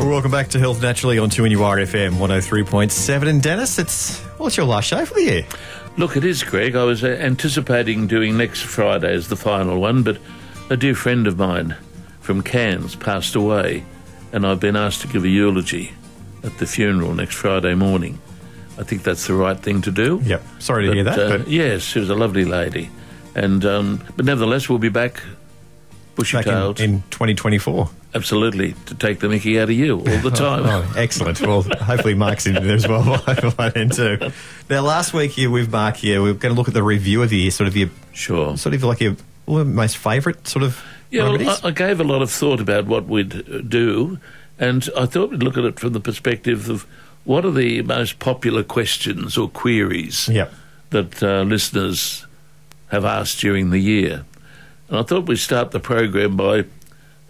Well, welcome back to Health Naturally on 2 FM 103.7. And Denis, it's what's your last show for the year? Look, it is, Greg. I was uh, anticipating doing next Friday as the final one, but a dear friend of mine from Cairns passed away, and I've been asked to give a eulogy at the funeral next Friday morning. I think that's the right thing to do. Yep. Sorry to hear that. uh, but yes, she was a lovely lady, and um, but nevertheless, we'll be back bushy back in, in 2024. Absolutely, to take the Mickey out of you all the time. Oh, excellent. Well, hopefully Mark's in there as well by then too. Now, last week here with Mark here, we're going to look at the review of your sort of your Sure. sort of like your most favourite sort of Yeah, well. I, I gave a lot of thought about what we'd uh, do, and I thought we'd look at it from the perspective of what are the most popular questions or queries Yep. that uh, listeners have asked during the year. And I thought we'd start the program by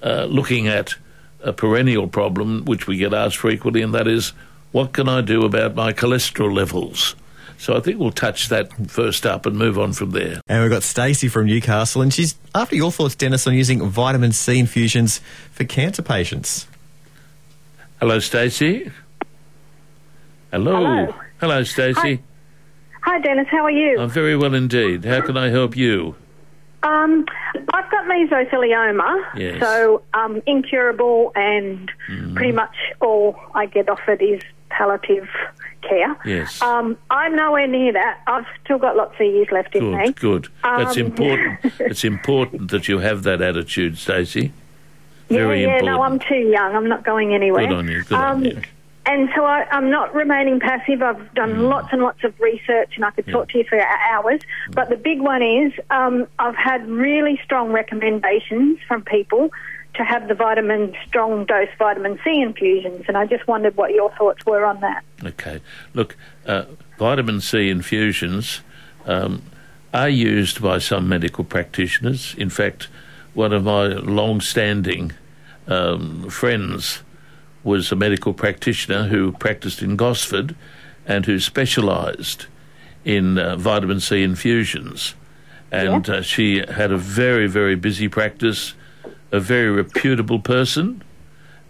uh, looking at a perennial problem which we get asked frequently, and that is, what can I do about my cholesterol levels? So I think we'll touch that first up and move on from there. And we've got Stacey from Newcastle, and she's after your thoughts, Denis, on using vitamin C infusions for cancer patients. Hello, Stacey. Hello. Hello. Hello, Stacey. Hi, Denis. How are you? I'm very well indeed. How can I help you? Um, I've got mesothelioma, Yes. so um, incurable, and Mm-hmm. pretty much all I get offered is palliative care. Yes. Um, I'm nowhere near that. I've still got lots of years left in me. Good, good. That's Um, important. it's important that you have that attitude, Stacey. Very yeah, yeah. important. No, I'm too young. I'm not going anywhere. Good on you, good on um, you. And so I, I'm not remaining passive. I've done Mm. lots and lots of research, and I could talk to you for hours. But the big one is um, I've had really strong recommendations from people to have the vitamin strong dose vitamin C infusions, and I just wondered what your thoughts were on that. Okay. Look, uh, vitamin C infusions um, are used by some medical practitioners. In fact, one of my long standing um, friends was a medical practitioner who practiced in Gosford and who specialised in uh, vitamin C infusions. And uh, she had a very, very busy practice, a very reputable person.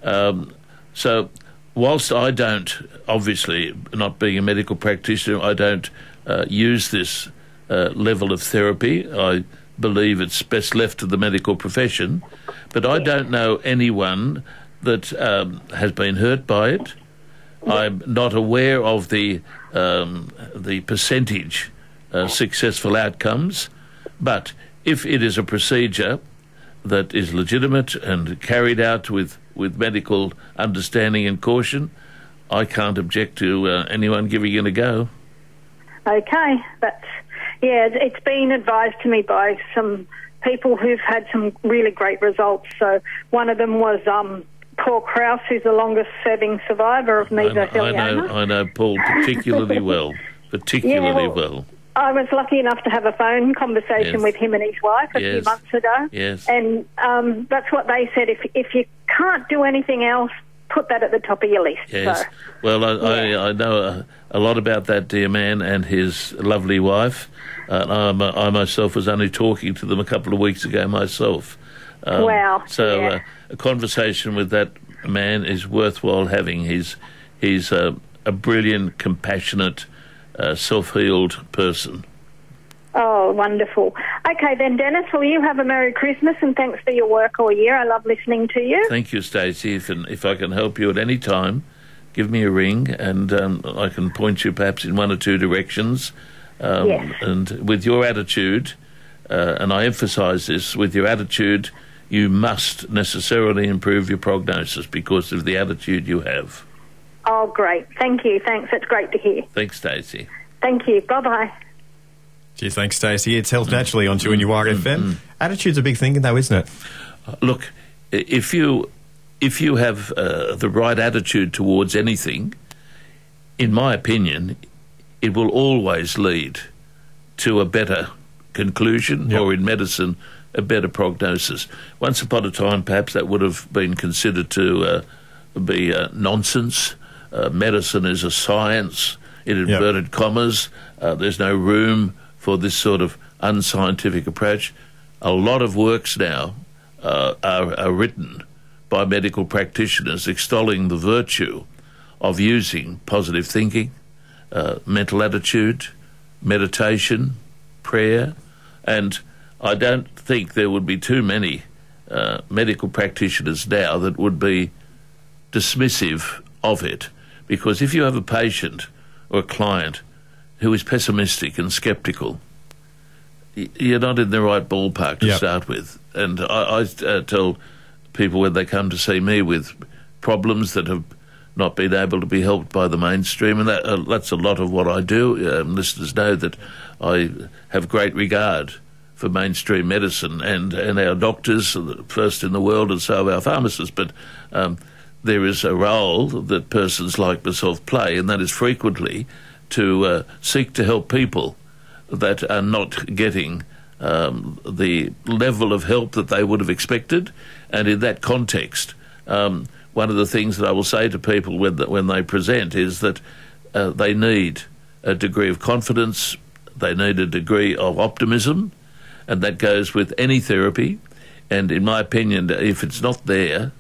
Um, so, whilst I don't, obviously, not being a medical practitioner, I don't uh, use this uh, level of therapy. I believe it's best left to the medical profession. But I don't know anyone that um, has been hurt by it. I'm not aware of the um, the percentage uh, successful outcomes, but if it is a procedure that is legitimate and carried out with, with medical understanding and caution, I can't object to uh, anyone giving it a go. Okay, that's yeah. It's been advised to me by some people who've had some really great results. So one of them was um, Paul Kraus, who's the longest-serving survivor of I, mesothelioma. I know, I know Paul particularly well, particularly Yeah, well. well- I was lucky enough to have a phone conversation Yes. with him and his wife a few months ago. Yes. And um, that's what they said. If if you can't do anything else, put that at the top of your list. Yes. So, Well, I, Yeah. I, I know a, a lot about that dear man and his lovely wife. Uh, I'm, I myself was only talking to them a couple of weeks ago myself. Um, Wow, So yeah. uh, a conversation with that man is worthwhile having. He's he's uh, a brilliant, compassionate, uh, self-healed person. oh, wonderful. Okay, then, Denis, will you have a Merry Christmas and thanks for your work all year. I love listening to you. Thank you, Stacey. If, if I can help you at any time, give me a ring and um, I can point you perhaps in one or two directions. Um, Yes. And with your attitude, uh, and I emphasise this, with your attitude, you must necessarily improve your prognosis because of the attitude you have. Oh, great. Thank you. Thanks. That's great to hear. Thanks, Stacey. Thank you. Bye bye. Cheers, thanks, Stacey. It's Health Naturally on 2 FM. Attitude's a big thing, though, isn't it? Uh, look, if you if you have uh, the right attitude towards anything, in my opinion, it will always lead to a better conclusion, Yep. or in medicine, a better prognosis. Once upon a time, perhaps that would have been considered to uh, be uh, nonsense. Uh, medicine is a science, in inverted commas. Uh, there's no room for this sort of unscientific approach. A lot of works now uh, are, are written by medical practitioners extolling the virtue of using positive thinking, uh, mental attitude, meditation, prayer, and I don't think there would be too many uh, medical practitioners now that would be dismissive of it. Because if you have a patient or a client who is pessimistic and skeptical, you're not in the right ballpark to Yep. start with. And I, I uh, tell people when they come to see me with problems that have not been able to be helped by the mainstream, and that, uh, that's a lot of what I do. Um, listeners know that I have great regard for mainstream medicine and, and our doctors, are the first in the world, and so are our pharmacists. But um, there is a role that persons like myself play, and that is frequently to uh, seek to help people that are not getting um, the level of help that they would have expected. And in that context, um, one of the things that I will say to people when, when they present is that uh, they need a degree of confidence, they need a degree of optimism, and that goes with any therapy. And in my opinion, if it's not there,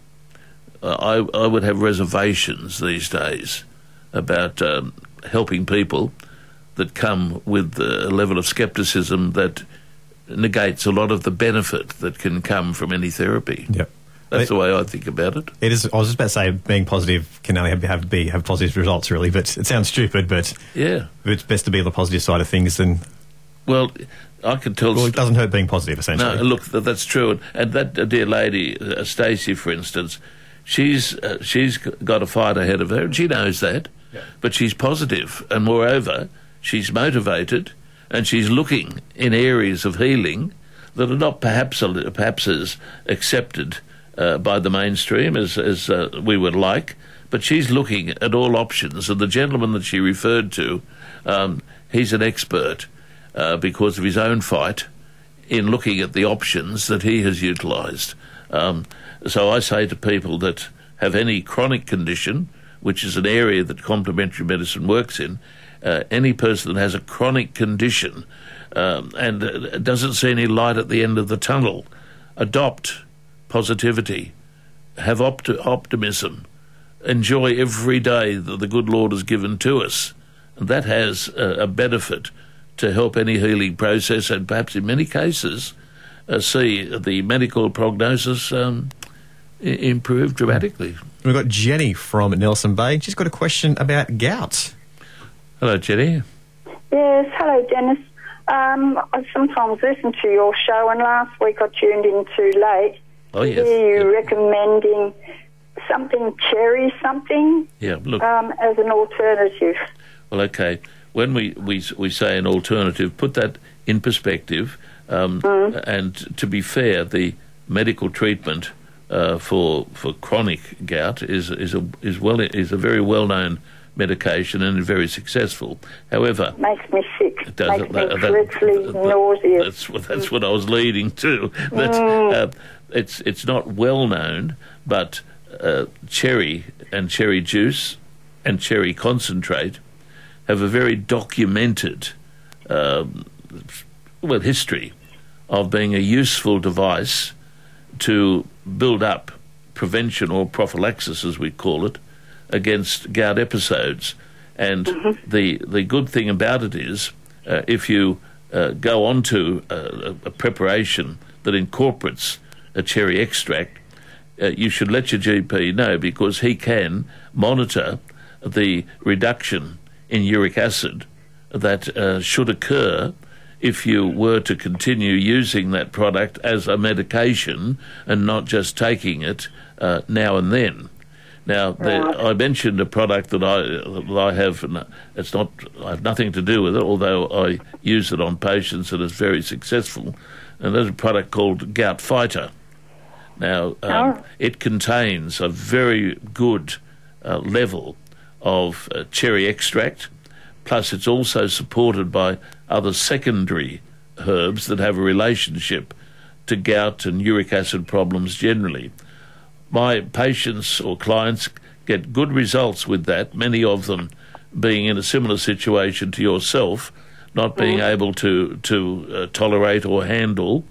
uh, I, I would have reservations these days about um, helping people that come with a level of skepticism that negates a lot of the benefit that can come from any therapy. Yep. That's the way I think about it. It is. I was just about to say, being positive can only have, have be have positive results, really. But it sounds stupid. But Yeah. it's best to be on the positive side of things. Than Well, I can tell. well, it doesn't hurt being positive. Essentially, No, look, th- that's true. And, and that uh, dear lady, uh, Stacey, for instance, she's uh, she's got a fight ahead of her, and she knows that. Yeah. But she's positive, and moreover, she's motivated, and she's looking in areas of healing that are not perhaps perhaps as accepted uh, by the mainstream as as uh, we would like. But she's looking at all options, and the gentleman that she referred to, um, he's an expert uh, because of his own fight in looking at the options that he has utilised. Um, so I say to people that have any chronic condition, which is an area that complementary medicine works in, uh, any person that has a chronic condition um, and uh, doesn't see any light at the end of the tunnel, adopt positivity, have opti- optimism, enjoy every day that the good Lord has given to us. And that has a benefit to help any healing process and perhaps in many cases uh, see the medical prognosis um, I- improve dramatically. we've got Jenny from Nelson Bay. She's got a question about gout. Hello, Jenny. Yes, hello, Denis. Um, I sometimes listen to your show, and last week I tuned in too late. Oh, yes. hear you Yeah. recommending something cherry something Yeah, look, um, as an alternative. well, okay. When we, we, we say an alternative, put that in perspective. Um, And to be fair, the medical treatment uh, for for chronic gout is is a is well is a very well known medication and very successful. However, Makes me sick. It does Makes it. me That- that- dreadfully that- nauseous. That's what that's what I was leading to. That uh, it's it's not well known, but uh, cherry and cherry juice and cherry concentrate have a very documented um, well history of being a useful device to build up prevention or prophylaxis, as we call it, against gout episodes. And the the good thing about it is, uh, if you uh, go on to a, a preparation that incorporates a cherry extract, uh, you should let your GP know because he can monitor the reduction in uric acid that uh, should occur if you were to continue using that product as a medication and not just taking it uh, now and then. Now, the, I mentioned a product that I that I have. and It's not. I have nothing to do with it, although I use it on patients and it's very successful. And there's a product called Gout Fighter. Now, um, Oh. it contains a very good uh, level of uh, cherry extract, plus it's also supported by other secondary herbs that have a relationship to gout and uric acid problems generally. My patients or clients get good results with that, many of them being in a similar situation to yourself, not being able to, to uh, tolerate or handle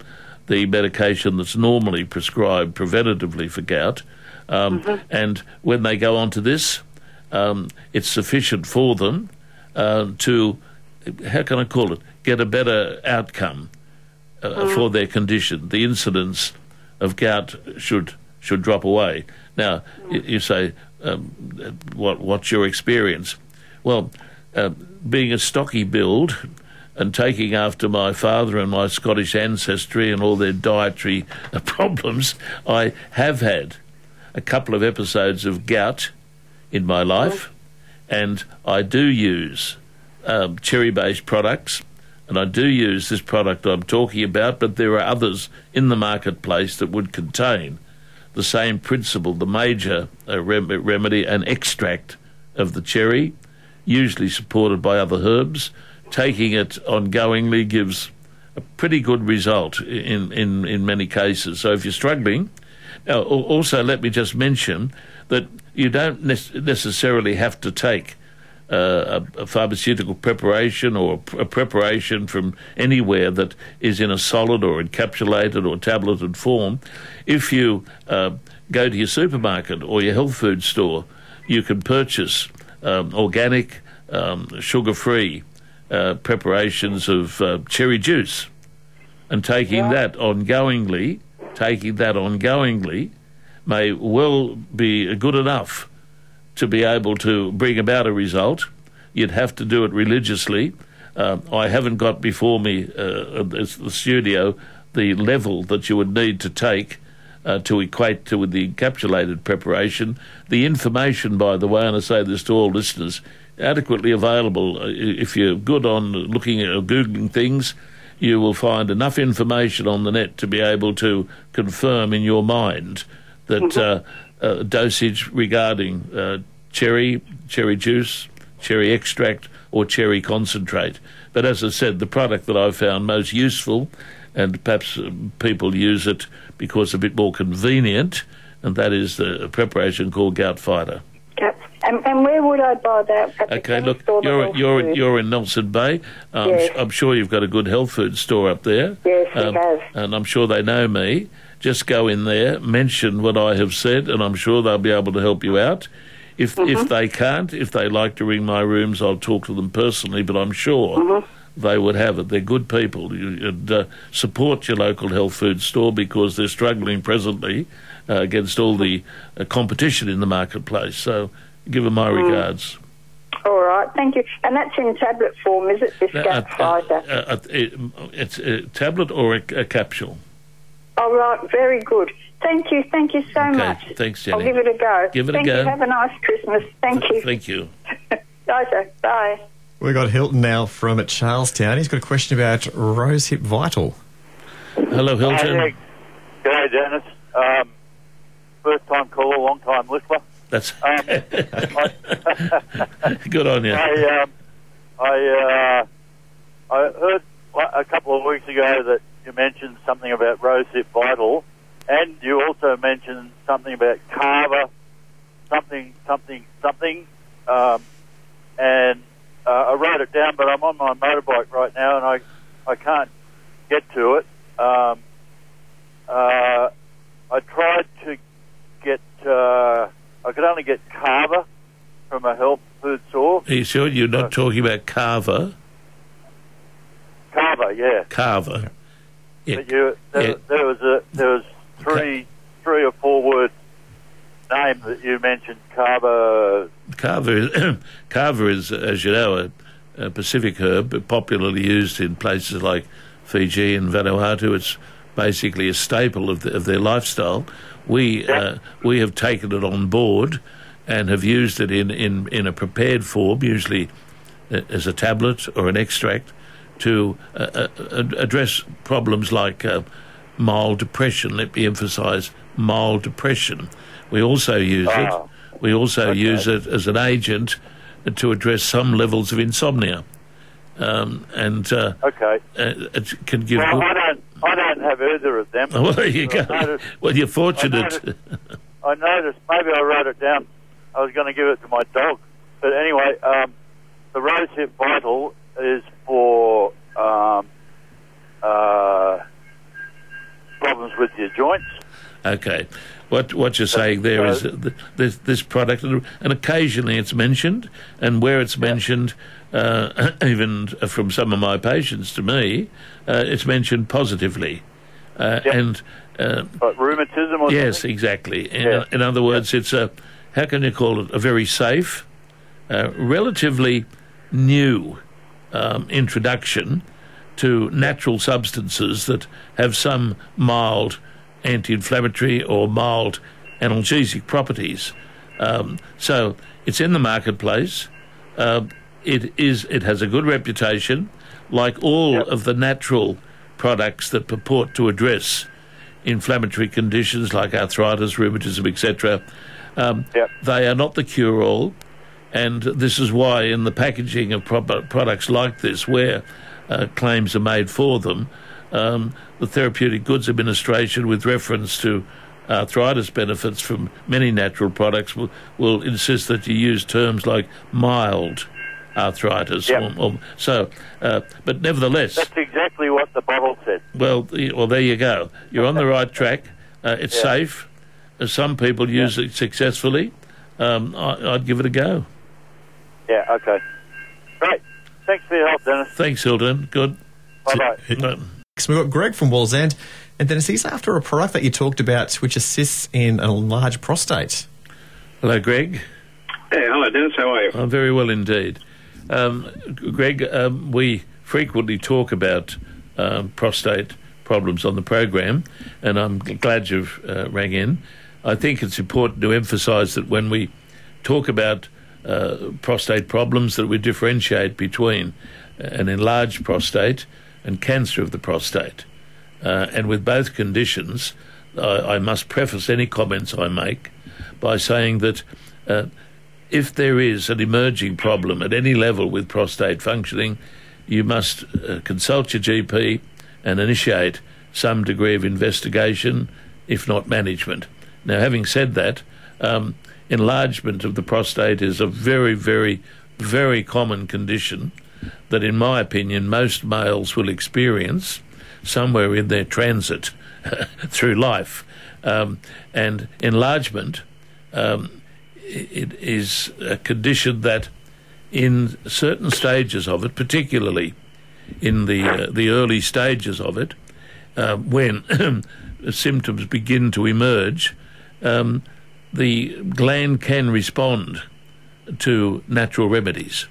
the medication that's normally prescribed preventatively for gout. Um, And when they go on to this, um, it's sufficient for them uh, to, how can I call it, get a better outcome uh, for their condition. The incidence of gout should should drop away. Now, y- you say, um, what what's your experience? Well, uh, being a stocky build and taking after my father and my Scottish ancestry and all their dietary problems, I have had a couple of episodes of gout in my life, and I do use um, cherry based products. And I do use this product I'm talking about, but there are others in the marketplace that would contain the same principle, the major uh, rem- remedy, and extract of the cherry, usually supported by other herbs. Taking it ongoingly gives a pretty good result in, in, in many cases. So if you're struggling, now, also let me just mention that you don't nec- necessarily have to take uh, a, a pharmaceutical preparation or a, a preparation from anywhere that is in a solid or encapsulated or tableted form. If you uh, go to your supermarket or your health food store, you can purchase um, organic, um, sugar free uh, preparations of uh, cherry juice and taking that ongoingly, taking that ongoingly may well be good enough to be able to bring about a result. You'd have to do it religiously. Um, I haven't got before me uh, the studio the level that you would need to take uh, to equate to with the encapsulated preparation. The information, by the way, and I say this to all listeners, adequately available. Uh, If you're good on looking at or googling things, you will find enough information on the net to be able to confirm in your mind that uh, uh, dosage regarding uh, cherry, cherry juice, cherry extract, or cherry concentrate. But as I said, the product that I've found most useful, and perhaps uh, people use it because it's a bit more convenient, and that is the preparation called Gout Fighter. Yep. And, and where would I buy that? At Okay, look, you're you're food? you're in Nelson Bay. Um, Yes. I'm sure you've got a good health food store up there. Yes, we um, have. and I'm sure they know me. Just go in there, mention what I have said, and I'm sure they'll be able to help you out. If Mm-hmm. if they can't, if they like to ring my rooms, I'll talk to them personally. But I'm sure Mm-hmm. they would have it. They're good people. You, uh, support your local health food store because they're struggling presently uh, against all the uh, competition in the marketplace. So give them my Mm. regards. All right, thank you. And that's in tablet form, is it? This Uh, uh, uh, uh, it- it's a tablet or a, a capsule. All right, very good. Thank you, thank you so Okay, much. thanks, I'll give it a go. Give it a go. You. Have a nice Christmas. Thank you. Thank you. Pleasure. Bye. We've got Hilton now from Charlestown. He's got a question about Rosehip Vital. Hello, Hilton. Hey, G'day, Denis. Um, first time caller, long time listener. That's Um, good on you. I, um, I, uh, I heard a couple of weeks ago that you mentioned something about Rosehip Vital, and you also mentioned something about kava, something, something, something. Um, and uh, I wrote it down, but I'm on my motorbike right now, and I, I can't get to it. Um, uh, I tried to get. Uh, I could only get kava from a health food store. Are you sure you're not talking about kava? Kava, yeah. Kava. Yeah. But you, there, Yeah. there was a there was three three or four word name that you mentioned. Kava. Kava is, Kava is, as you know, a, a Pacific herb, popularly used in places like Fiji and Vanuatu. It's basically a staple of, the, of their lifestyle. We uh, we have taken it on board and have used it in, in, in a prepared form, usually uh, as a tablet or an extract, to uh, uh, address problems like uh, mild depression. Let me emphasise mild depression. We also use Ah, it. We also okay. use it as an agent to address some levels of insomnia, um, and uh, Okay. uh, it can give. Well, I don't I don't have either of them. well, there you go. Noticed, well, you're I fortunate. noticed, I noticed maybe I wrote it down. I was going to give it to my dog, but anyway, um, the Rosehip Vital is for um, uh, problems with your joints. Okay. what what you're saying there is th- this, this product, and occasionally it's mentioned, and where it's mentioned, uh, even from some of my patients to me, uh, it's mentioned positively, uh, Yep. and uh, Like rheumatism or yes, something? exactly. In, Yeah. in other words, it's a how can you call it a very safe, uh, relatively new um, introduction to natural substances that have some mild anti-inflammatory or mild analgesic properties. Um, so it's in the marketplace. Uh, it is. It has a good reputation, like all Yep. of the natural products that purport to address inflammatory conditions like arthritis, rheumatism, etc. Um, Yep. They are not the cure-all, and this is why in the packaging of pro- products like this, where uh, claims are made for them, um, the Therapeutic Goods Administration, with reference to arthritis benefits from many natural products, will, will insist that you use terms like mild arthritis. Yep. Or, or, so, uh, but nevertheless, That's exactly what the bottle said. well, well, there you go. You're on the right track. Uh, it's Yeah. safe. Uh, Some people use it successfully. Um, I, I'd give it a go. Yeah, okay. Great. Thanks for your help, Denis. Thanks, Hilton. Good. Bye-bye. Uh, So we've got Greg from Wallsend, and Denis, he's after a product that you talked about which assists in a large prostate. hello, Greg. Hey, hello, Denis. How are you? I'm very well indeed. Um, Greg, um, we frequently talk about um, prostate problems on the program, and I'm glad you've uh, rang in. I think it's important to emphasise that when we talk about uh, prostate problems, that we differentiate between an enlarged prostate and cancer of the prostate. Uh, and with both conditions, I, I must preface any comments I make by saying that uh, if there is an emerging problem at any level with prostate functioning, you must uh, consult your GP and initiate some degree of investigation, if not management. Now, having said that, um, enlargement of the prostate is a very, very, very common condition that, in my opinion, most males will experience somewhere in their transit through life. Um, and enlargement um, it is a condition that, in certain stages of it, particularly in the uh, the early stages of it, uh, when symptoms begin to emerge, um, the gland can respond to natural remedies.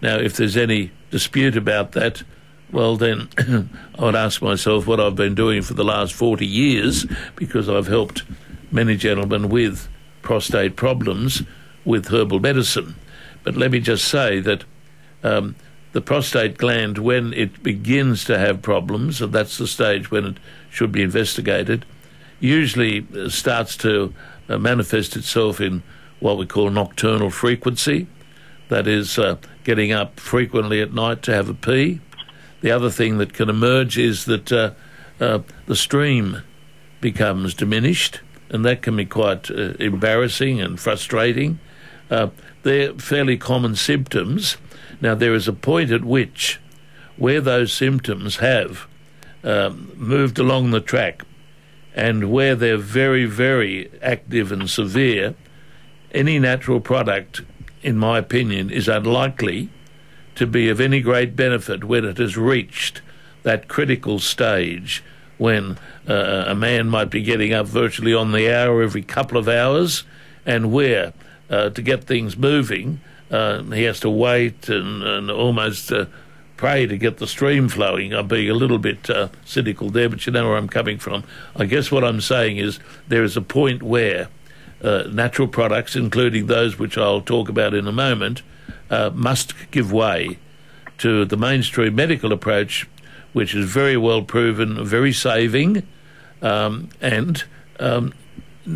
Now, if there's any dispute about that, well, then I would ask myself what I've been doing for the last 40 years because I've helped many gentlemen with prostate problems with herbal medicine. But let me just say that um, the prostate gland, when it begins to have problems, and that's the stage when it should be investigated, usually uh, starts to uh, manifest itself in what we call nocturnal frequency. That is, uh, getting up frequently at night to have a pee. The other thing that can emerge is that uh, uh, the stream becomes diminished, and that can be quite uh, embarrassing and frustrating. Uh, they're fairly common symptoms. Now, there is a point at which, where those symptoms have um, moved along the track, and where they're very, very active and severe, any natural product, in my opinion, is unlikely to be of any great benefit when it has reached that critical stage when uh, a man might be getting up virtually on the hour every couple of hours, and where uh, to get things moving, uh, he has to wait and, and almost uh, pray to get the stream flowing. I'm being a little bit uh, cynical there, but you know where I'm coming from. I guess what I'm saying is there is a point where uh, natural products, including those which I'll talk about in a moment, uh, must give way to the mainstream medical approach, which is very well proven, very saving, um, and um,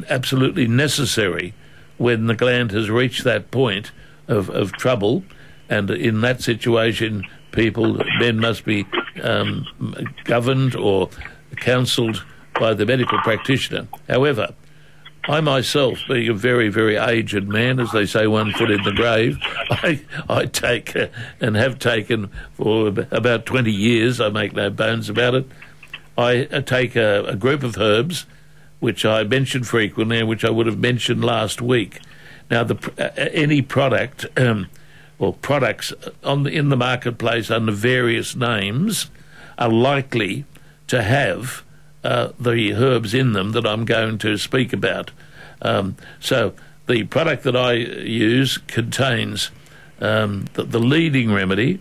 absolutely necessary when the gland has reached that point of, of trouble. And in that situation, people, men must be um, governed or counselled by the medical practitioner. However, I myself, being a very, very aged man, as they say, one foot in the grave, I, I take uh, and have taken for about 20 years, I make no bones about it. I uh, take a, a group of herbs which I mention frequently and which I would have mentioned last week. Now, the, uh, any product um, or products on the, in the marketplace under various names are likely to have uh, the herbs in them that I'm going to speak about. Um, so, the product that I use contains um, the, the leading remedy,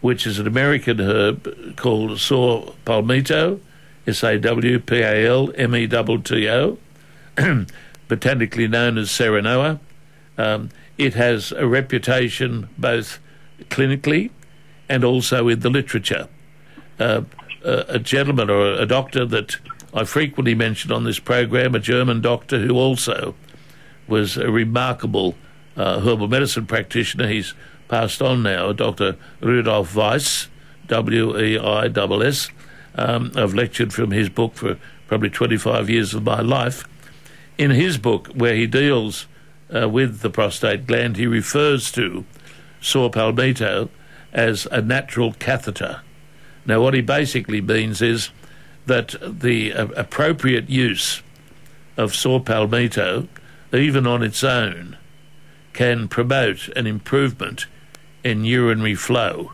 which is an American herb called saw palmetto, S A W P A L M E T T O, botanically known as Serenoa. Um, it has a reputation both clinically and also in the literature. Uh, a, gentleman or a doctor that I frequently mention on this program, a German doctor who also was a remarkable uh, herbal medicine practitioner. He's passed on now, Dr. Rudolf Weiss, W E I S S. Um, I've lectured from his book for probably 25 years of my life. In his book, where he deals uh, with the prostate gland, he refers to saw palmetto as a natural catheter. Now, what he basically means is that the uh, appropriate use of saw palmetto, even on its own, can promote an improvement in urinary flow.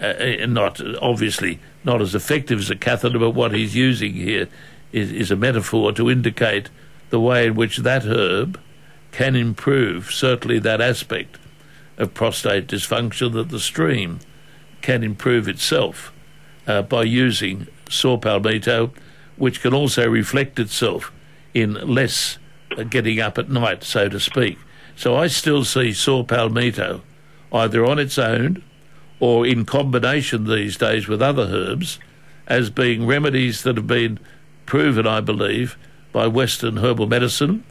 Uh, uh, not obviously not as effective as a catheter, but what he's using here is, is a metaphor to indicate the way in which that herb can improve certainly that aspect of prostate dysfunction that the stream can improve itself uh, by using saw palmetto, which can also reflect itself in less uh, getting up at night, so to speak. So I still see saw palmetto either on its own or in combination these days with other herbs as being remedies that have been proven, I believe, by Western herbal medicine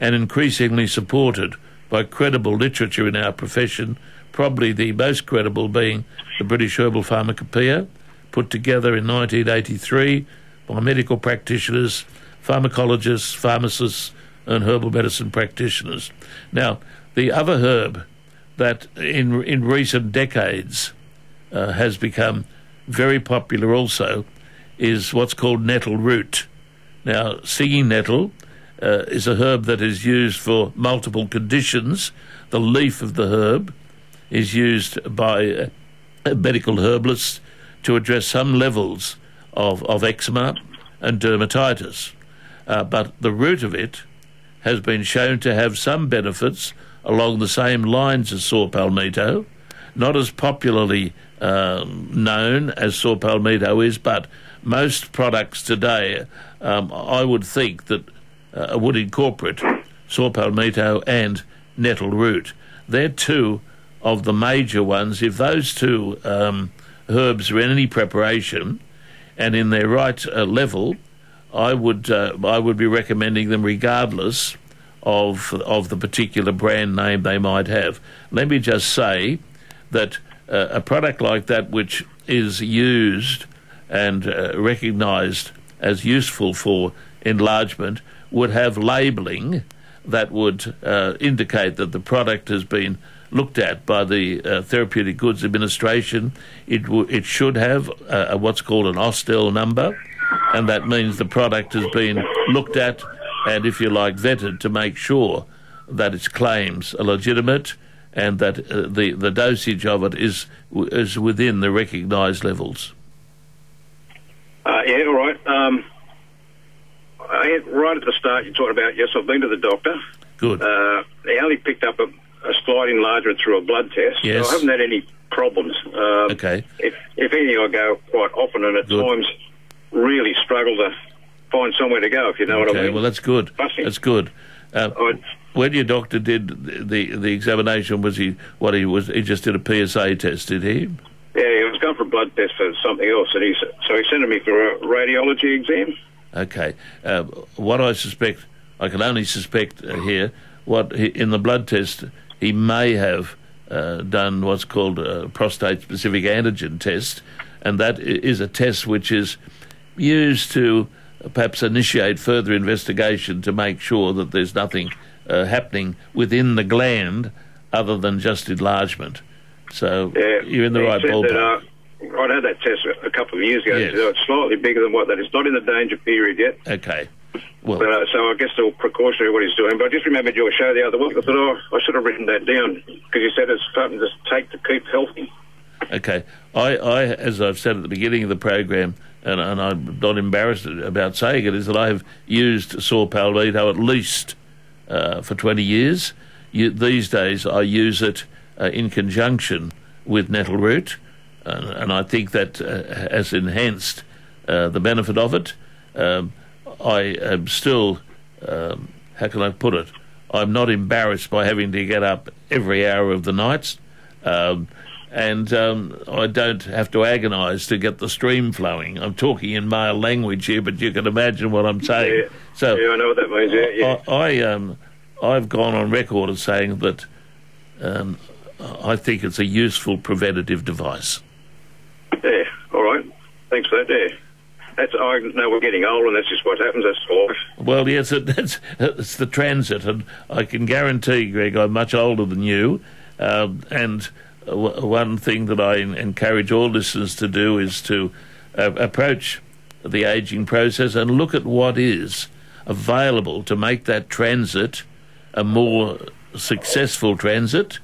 and increasingly supported by credible literature in our profession, probably the most credible being the British Herbal Pharmacopoeia, put together in 1983 by medical practitioners, pharmacologists, pharmacists, and herbal medicine practitioners. Now, the other herb that in in recent decades uh, has become very popular also is what's called nettle root. Now, stinging nettle uh, is a herb that is used for multiple conditions. The leaf of the herb is used by uh, medical herbalists to address some levels of, of eczema and dermatitis. Uh, but the root of it has been shown to have some benefits along the same lines as saw palmetto, not as popularly um, known as saw palmetto is, but most products today, um, I would think that uh, would corporate, saw palmetto and nettle root. They're two of the major ones. If those two um, herbs are in any preparation and in their right uh, level, I would uh, I would be recommending them regardless of of the particular brand name they might have. Let me just say that uh, a product like that, which is used and uh, recognised as useful for enlargement, would have labelling that would uh, indicate that the product has been looked at by the uh, Therapeutic Goods Administration. It w- it should have uh, what's called an AUST L number, and that means the product has been looked at and, if you like, vetted to make sure that its claims are legitimate and that uh, the the dosage of it is is within the recognised levels. Uh, yeah, all right. Um, I, right at the start, you talked about yes, I've been to the doctor. Good. Uh, he only picked up a, a slight enlargement through a blood test. Yes. So I haven't had any problems. Um, Okay. If, if anything, I go quite often and at Good. times really struggle to find somewhere to go, if you know what I mean. Okay, well that's good. Fussy. That's good. Uh, when your doctor did the the examination, was he what he was? He just did a PSA test, did he? yeah, he was going for a blood test for something else, and he's, so he sent me for a radiology exam. Okay. Uh, what I suspect, I can only suspect uh, here, what he, in the blood test he may have uh, done what's called a prostate-specific antigen test, and that is a test which is used to perhaps initiate further investigation to make sure that there's nothing uh, happening within the gland other than just enlargement. So Yeah, you're in the he right ballpark. I'd had that test a couple of years ago. Yes. So it's slightly bigger than what that is. Not in the danger period yet. okay. Well, But, uh, so I guess all precautionary what he's doing. But I just remembered your show the other week. I thought, oh, I should have written that down because you said it's something to take to keep healthy. Okay, I, I, as I've said at the beginning of the program, and, and I'm not embarrassed about saying it, is that I have used saw palmetto at least uh, for 20 years. You, these days, I use it uh, in conjunction with nettle root, and, and I think that uh, has enhanced uh, the benefit of it. Um, I am still, um, how can I put it? I'm not embarrassed by having to get up every hour of the nights. Um, and um, I don't have to agonise to get the stream flowing. I'm talking in male language here, but you can imagine what I'm saying. Yeah. So Yeah, I know what that means. Yeah, yeah. I, I um, I've gone on record as saying that um, I think it's a useful preventative device. Yeah, all right. Thanks for that. Yeah. That's, I know we're getting old, and that's just what happens. That's life. Well, yes, it, it's, it's the transit, and I can guarantee, Greg, I'm much older than you. Um, and w- one thing that I encourage all listeners to do is to uh, approach the ageing process and look at what is available to make that transit a more successful transit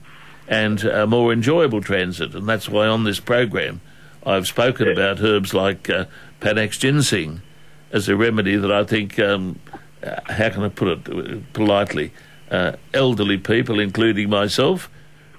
and a more enjoyable transit. And that's why on this program I've spoken about herbs like uh, Panax ginseng as a remedy that I think, um, how can I put it politely, uh, elderly people, including myself,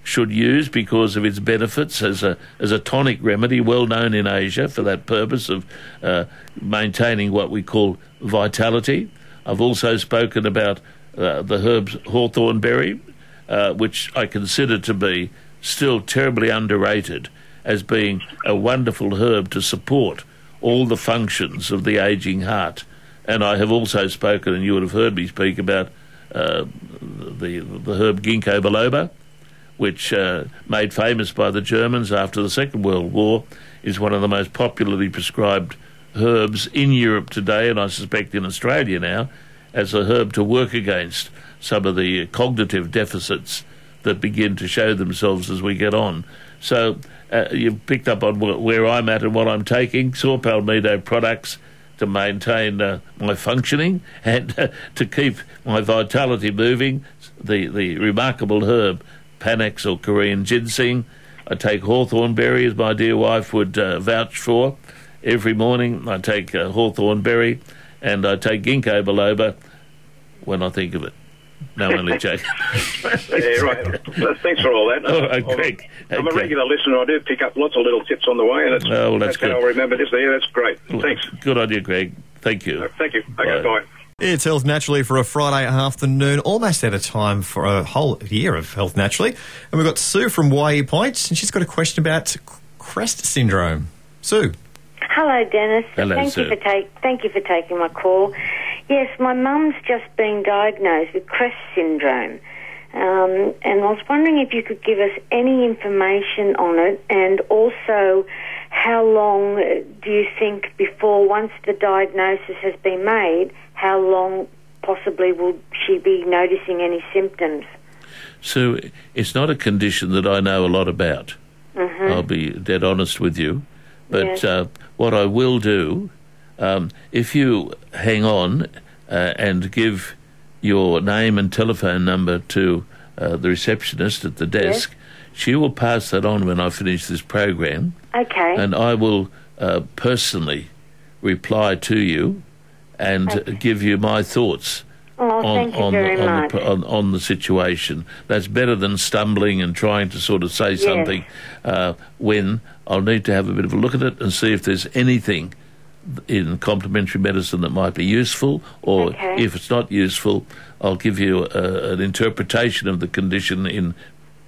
should use because of its benefits as a as a tonic remedy, well known in Asia for that purpose of uh, maintaining what we call vitality. I've also spoken about uh, the herbs hawthorn berry, uh, which I consider to be still terribly underrated as being a wonderful herb to support all the functions of the aging heart. And I have also spoken, and you would have heard me speak about uh, the the herb ginkgo biloba, which uh, made famous by the Germans after the Second World War, is one of the most popularly prescribed herbs in Europe today, and I suspect in Australia now, as a herb to work against some of the cognitive deficits that begin to show themselves as we get on. So uh, you've picked up on wh- where I'm at and what I'm taking. Saw Palmetto products to maintain uh, my functioning and uh, to keep my vitality moving. The the remarkable herb Panax or Korean ginseng. I take hawthorn berry, as my dear wife would uh, vouch for. Every morning I take uh, hawthorn berry, and I take ginkgo biloba when I think of it. No, only joking. Yeah, right. Well, Thanks for all that. All right, I'm- Greg. I'm a regular listener. I do pick up lots of little tips on the way, and it's, Oh, well, that's how good. I'll remember this. Yeah, that's great. Thanks. Good idea, Greg. Thank you. Uh, thank you. Okay, Bye. bye. It's Health Naturally for a Friday afternoon, almost out of time for a whole year of Health Naturally. And we've got Sue from YE Point, and she's got a question about Crest syndrome. Sue. Hello, Denis. Hello, thank Sue. you for take, Thank you for taking my call. Yes, my mum's just been diagnosed with Crest syndrome, um, and I was wondering if you could give us any information on it, and also how long uh, do you think before, once the diagnosis has been made, how long possibly will she be noticing any symptoms? So it's not a condition that I know a lot about. Mm-hmm. I'll be dead honest with you. But Yes. uh, what I will do, um, if you hang on uh, and give your name and telephone number to uh, the receptionist at the desk, she will pass that on when I finish this program, Okay. and I will uh, personally reply to you and uh, give you my thoughts oh, on on, the, on, the, on, on the situation. That's better than stumbling and trying to sort of say something uh, when I'll need to have a bit of a look at it and see if there's anything in complementary medicine that might be useful, or Okay. if it's not useful, I'll give you uh, an interpretation of the condition in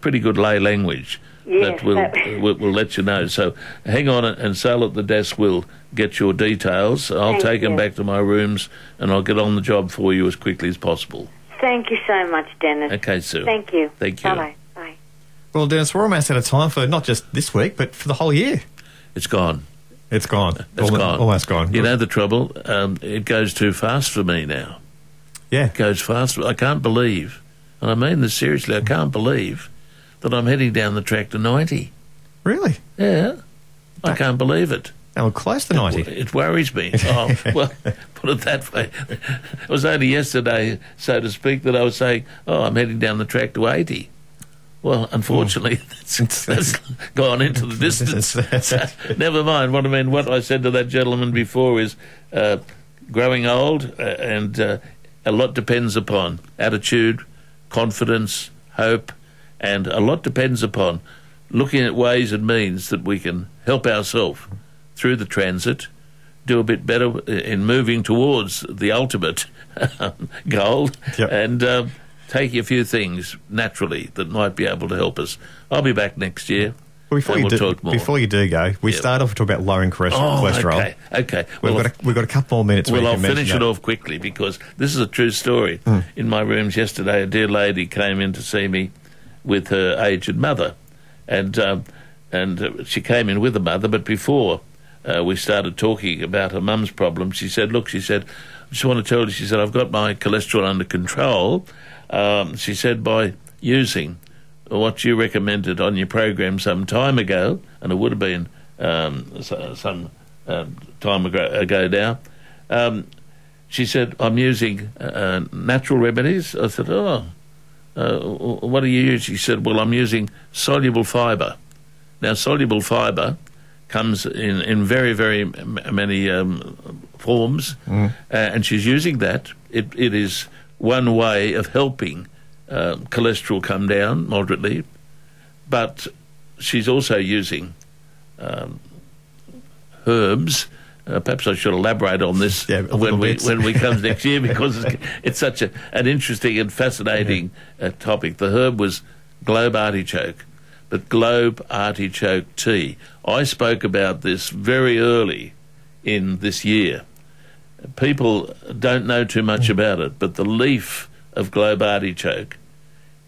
pretty good lay language. Yes, that will, that- will will let you know. So hang on, and Sal at the desk will get your details. I'll Thank take them back to my rooms, and I'll get on the job for you as quickly as possible. Thank you so much, Denis. Okay, Sue. Thank you. Thank you. Bye-bye. Bye. Well, Denis, we're almost out of time for not just this week, but for the whole year. It's gone. It's gone. It's gone. Almost gone. You know the trouble? Um, it goes too fast for me now. yeah. It goes fast. I can't believe, and I mean this seriously. I can't believe that I'm heading down the track to ninety. Really? Yeah, I can't believe it. Oh, close to 90. It worries me. Oh, well, put it that way. It was only yesterday, so to speak, that I was saying, oh, I'm heading down the track to 80. Well, unfortunately, that's, that's gone into the distance. Never mind. What I mean, what I said to that gentleman before is uh, growing old, uh, and uh, a lot depends upon attitude, confidence, hope, and a lot depends upon looking at ways and means that we can help ourselves through the transit, do a bit better in moving towards the ultimate goal, Yep. and um, take a few things naturally that might be able to help us. I'll be back next year. Well, before you we'll do, before you do go, we Yep. start off talking about lowering cholest- Oh, cholesterol. okay, okay. We've Well, got a, we've got a couple more minutes. well, I'll finish it off quickly because this is a true story. Hmm. In my rooms yesterday, a dear lady came in to see me with her aged mother, and um, and uh, she came in with the mother. But before uh, we started talking about her mum's problem, she said, "Look," she said, "I just want to tell you," she said, "I've got my cholesterol under control." Um, she said by using what you recommended on your program some time ago, and it would have been um, some um, time ago, ago now. Um, she said, "I'm using uh, natural remedies." I said, "Oh, uh, what do you use?" She said, "Well, I'm using soluble fibre." Now, soluble fibre comes in, in very, very m- many um, forms, uh, and she's using that. It, it is one way of helping uh, cholesterol come down moderately, but she's also using um, herbs. Uh, perhaps I should elaborate on this Yeah, when we bit. when we come next year because it's, it's such a, an interesting and fascinating uh, topic. The herb was globe artichoke, but globe artichoke tea. I spoke about this very early in this year. People don't know too much mm. about it, but the leaf of globe artichoke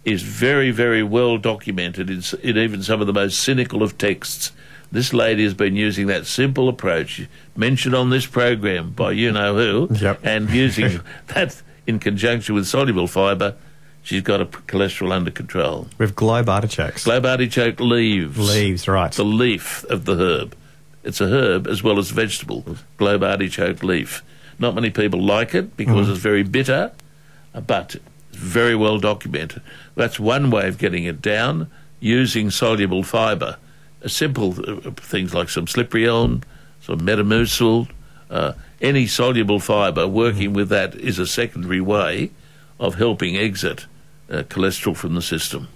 is very, very well documented in, in even some of the most cynical of texts. This lady has been using that simple approach mentioned on this program by you know who, Yep. and using that in conjunction with soluble fibre, she's got a p- cholesterol under control. With globe artichokes. Globe artichoke leaves. Leaves, right. The leaf of the herb. It's a herb as well as a vegetable. Mm. Globe artichoke leaf. Not many people like it because Mm. it's very bitter, but it's very well documented. That's one way of getting it down using soluble fibre. Simple uh, things like some slippery elm, some metamucil, uh, any soluble fibre working with that is a secondary way of helping exit uh, cholesterol from the system.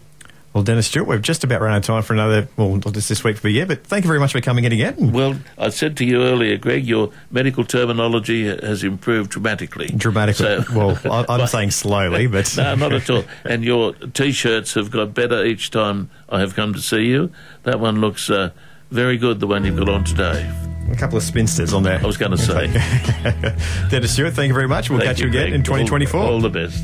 Well, Denis Stewart, we've just about run out of time for another, well, not just this week for the year, but thank you very much for coming in again. Well, I said to you earlier, Greg, your medical terminology has improved dramatically. Dramatically. So- well, I'm saying slowly, but. no, not at all. And your t-shirts have got better each time I have come to see you. That one looks uh, very good, the one you've got on today. A couple of spinsters on there. I was going to say. Denis Stewart, thank you very much. We'll Thank catch you again Greg. in 2024. All, all the best.